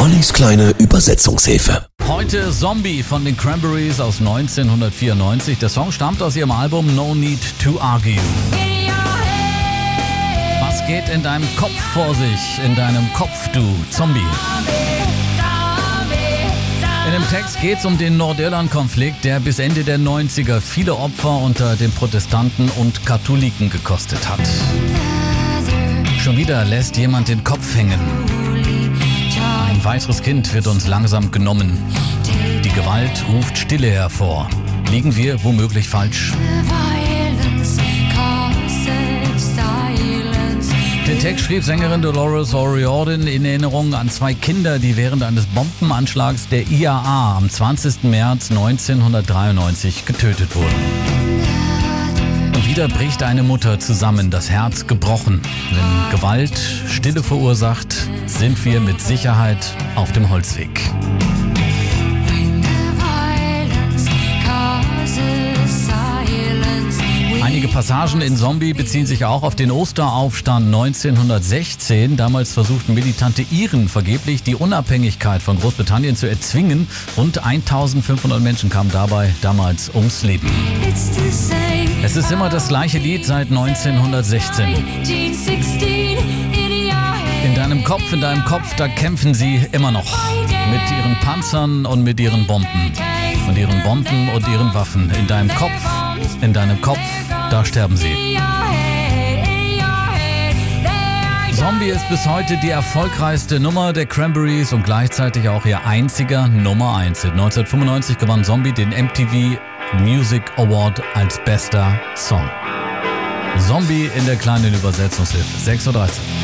Ollis kleine Übersetzungshilfe. Heute Zombie von den Cranberries aus 1994. Der Song stammt aus ihrem Album No Need to Argue. Was geht in deinem Kopf vor sich? In deinem Kopf, du Zombie. In dem Text geht es um den Nordirland-Konflikt, der bis Ende der 90er viele Opfer unter den Protestanten und Katholiken gekostet hat. Schon wieder lässt jemand den Kopf hängen. Ein weiteres Kind wird uns langsam genommen. Die Gewalt ruft Stille hervor. Liegen wir womöglich falsch? Den Text schrieb Sängerin Dolores O'Riordan in Erinnerung an zwei Kinder, die während eines Bombenanschlags der IAA am 20. März 1993 getötet wurden. Wieder bricht eine Mutter zusammen, das Herz gebrochen. Wenn Gewalt Stille verursacht, sind wir mit Sicherheit auf dem Holzweg. Passagen in Zombie beziehen sich auch auf den Osteraufstand 1916. Damals versuchten militante Iren vergeblich die Unabhängigkeit von Großbritannien zu erzwingen. Rund 1500 Menschen kamen dabei damals ums Leben. Es ist immer das gleiche Lied seit 1916. In deinem Kopf, in deinem Kopf, da kämpfen sie immer noch. Mit ihren Panzern und mit ihren Bomben. Und ihren Bomben und ihren Waffen. In deinem Kopf, in deinem Kopf, da sterben sie. Zombie ist bis heute die erfolgreichste Nummer der Cranberries und gleichzeitig auch ihr einziger Nummer 1. 1995 gewann Zombie den MTV Music Award als bester Song. Zombie in der kleinen Übersetzungshilfe. 6.13 Uhr.